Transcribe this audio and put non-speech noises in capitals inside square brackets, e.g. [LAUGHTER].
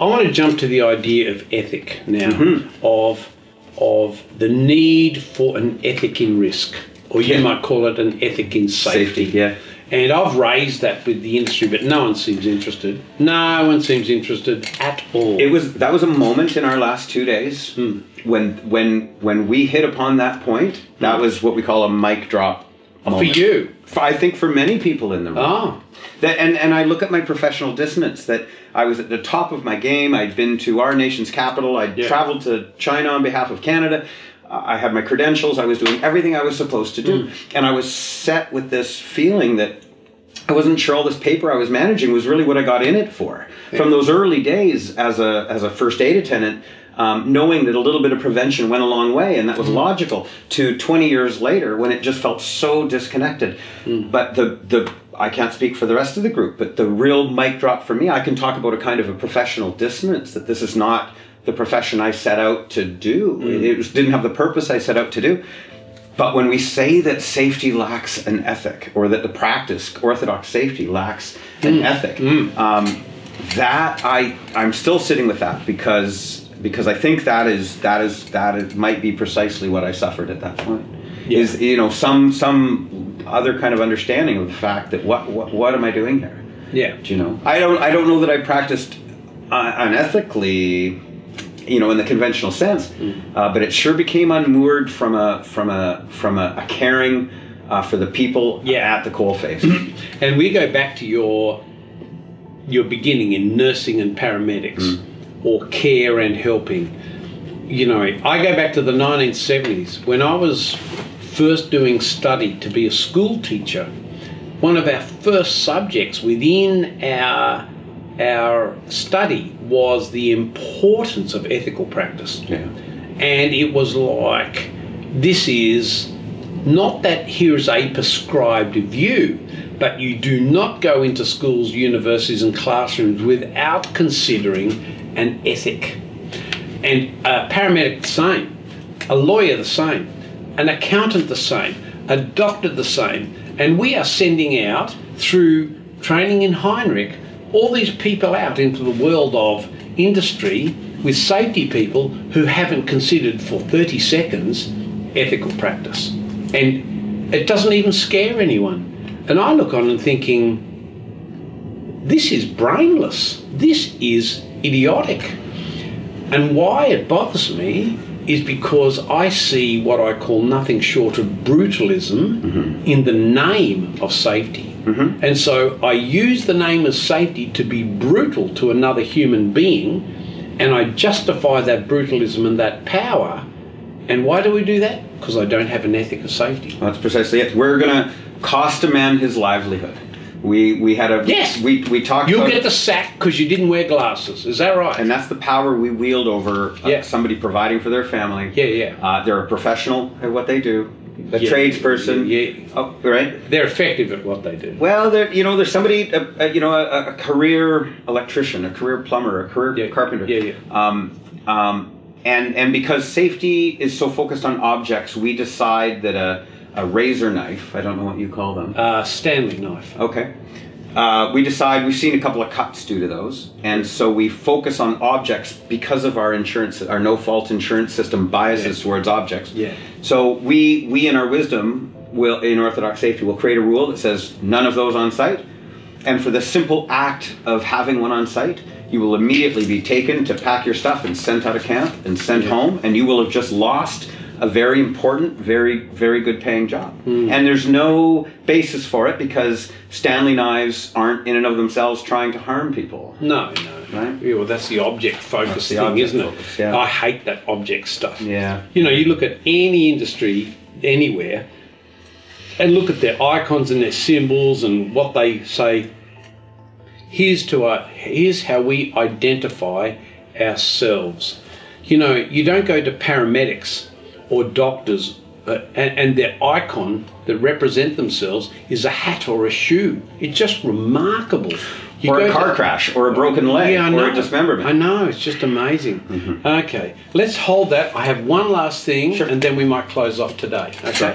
I want to jump to the idea of ethic now, Mm-hmm. of of the need for an ethic in risk, or you Yeah. might call it an ethic in safety. Safety, yeah. And I've raised that with the industry, but no one seems interested. No one seems interested at all. It was that was a moment in our last two days Hmm. when when when we hit upon that point. That was what we call a mic drop. For you. For- I think for many people in the room. Ah, That, and, and I look at my professional dissonance that I was at the top of my game. I'd been to our nation's capital. I'd Yeah. traveled to China on behalf of Canada. I had my credentials. I was doing everything I was supposed to do. And I was set with this feeling that I wasn't sure all this paper I was managing was really what I got in it for. From those early days as a, as a first aid attendant, um, knowing that a little bit of prevention went a long way and that was mm-hmm. logical, to 20 years later when it just felt so disconnected. Mm. But the, the I can't speak for the rest of the group, but the real mic drop for me, I can talk about a kind of a professional dissonance that this is not the profession I set out to do. Mm. It, was, didn't have the purpose I set out to do. But when we say that safety lacks an ethic, or that the practice, orthodox safety, lacks an ethic, um, that I I'm still sitting with that because because I think that is that is that is, might be precisely what I suffered at that point. Yeah. Is you know some some other kind of understanding of the fact that what what, what am I doing here? yeah. Do you know? I don't. I don't know that I practiced uh, unethically, you know, in the conventional sense. Uh, but it sure became unmoored from a from a from a, a caring uh, for the people Yeah. at the coalface. [CLEARS THROAT] And we go back to your your beginning in nursing and paramedics or care and helping. You know, I go back to the 1970s when I was first doing study to be a school teacher. One of our first subjects within our our study was the importance of ethical practice. yeah. And it was like, this is not that here's a prescribed view, but you do not go into schools, universities, and classrooms without considering an ethic. And a paramedic the same, a lawyer the same, an accountant the same, a doctor the same. And we are sending out through training in Heinrich all these people out into the world of industry with safety people who haven't considered for 30 seconds ethical practice. And it doesn't even scare anyone. And I look on and thinking, this is brainless. This is idiotic. And why it bothers me is because I see what I call nothing short of brutalism mm-hmm. in the name of safety. And so I use the name of safety to be brutal to another human being, and I justify that brutalism and that power. And why do we do that? Because I don't have an ethic of safety. That's precisely it. We're gonna cost a man his livelihood. We we had a Yes. We we talked. You'll about get the sack because you didn't wear glasses. Is that right? and that's the power we wield over uh, Yeah. somebody providing for their family. Yeah, yeah. Uh, they're a professional at what they do, a Yeah, tradesperson. yeah. Oh, right. They're effective at what they do. Well, there, you know, there's somebody, a, a, you know, a, a career electrician, a career plumber, a career Yeah, carpenter. yeah, yeah. Um, um, and and because safety is so focused on objects, we decide that a, a razor knife, I don't know what you call them. Uh, Stanley knife. Okay. Uh, we decide we've seen a couple of cuts due to those, and so we focus on objects because of our insurance, our no-fault insurance system biases Yeah. towards objects. Yeah. So we we in our wisdom will in Orthodox safety will create a rule that says none of those on site, and for the simple act of having one on site, you will immediately be taken to pack your stuff and sent out of camp and sent Yeah. home, and you will have just lost a very important, very very good paying job. Hmm. And there's no basis for it because Stanley knives aren't in and of themselves trying to harm people. No, no. Right. Yeah, well, that's the object focus the thing, object isn't it? yeah. I hate that object stuff. Yeah. You know, you look at any industry anywhere and look at their icons and their symbols and what they say. Here's to our, here's how we identify ourselves. You know, you don't go to paramedics or doctors uh, and, and their icon that represent themselves is a hat or a shoe. It's just remarkable. You or a car to- crash, or a broken leg, yeah, I or know. a dismemberment. I know, it's just amazing. Okay, let's hold that. I have one last thing Sure. and then we might close off today. Okay. Sure.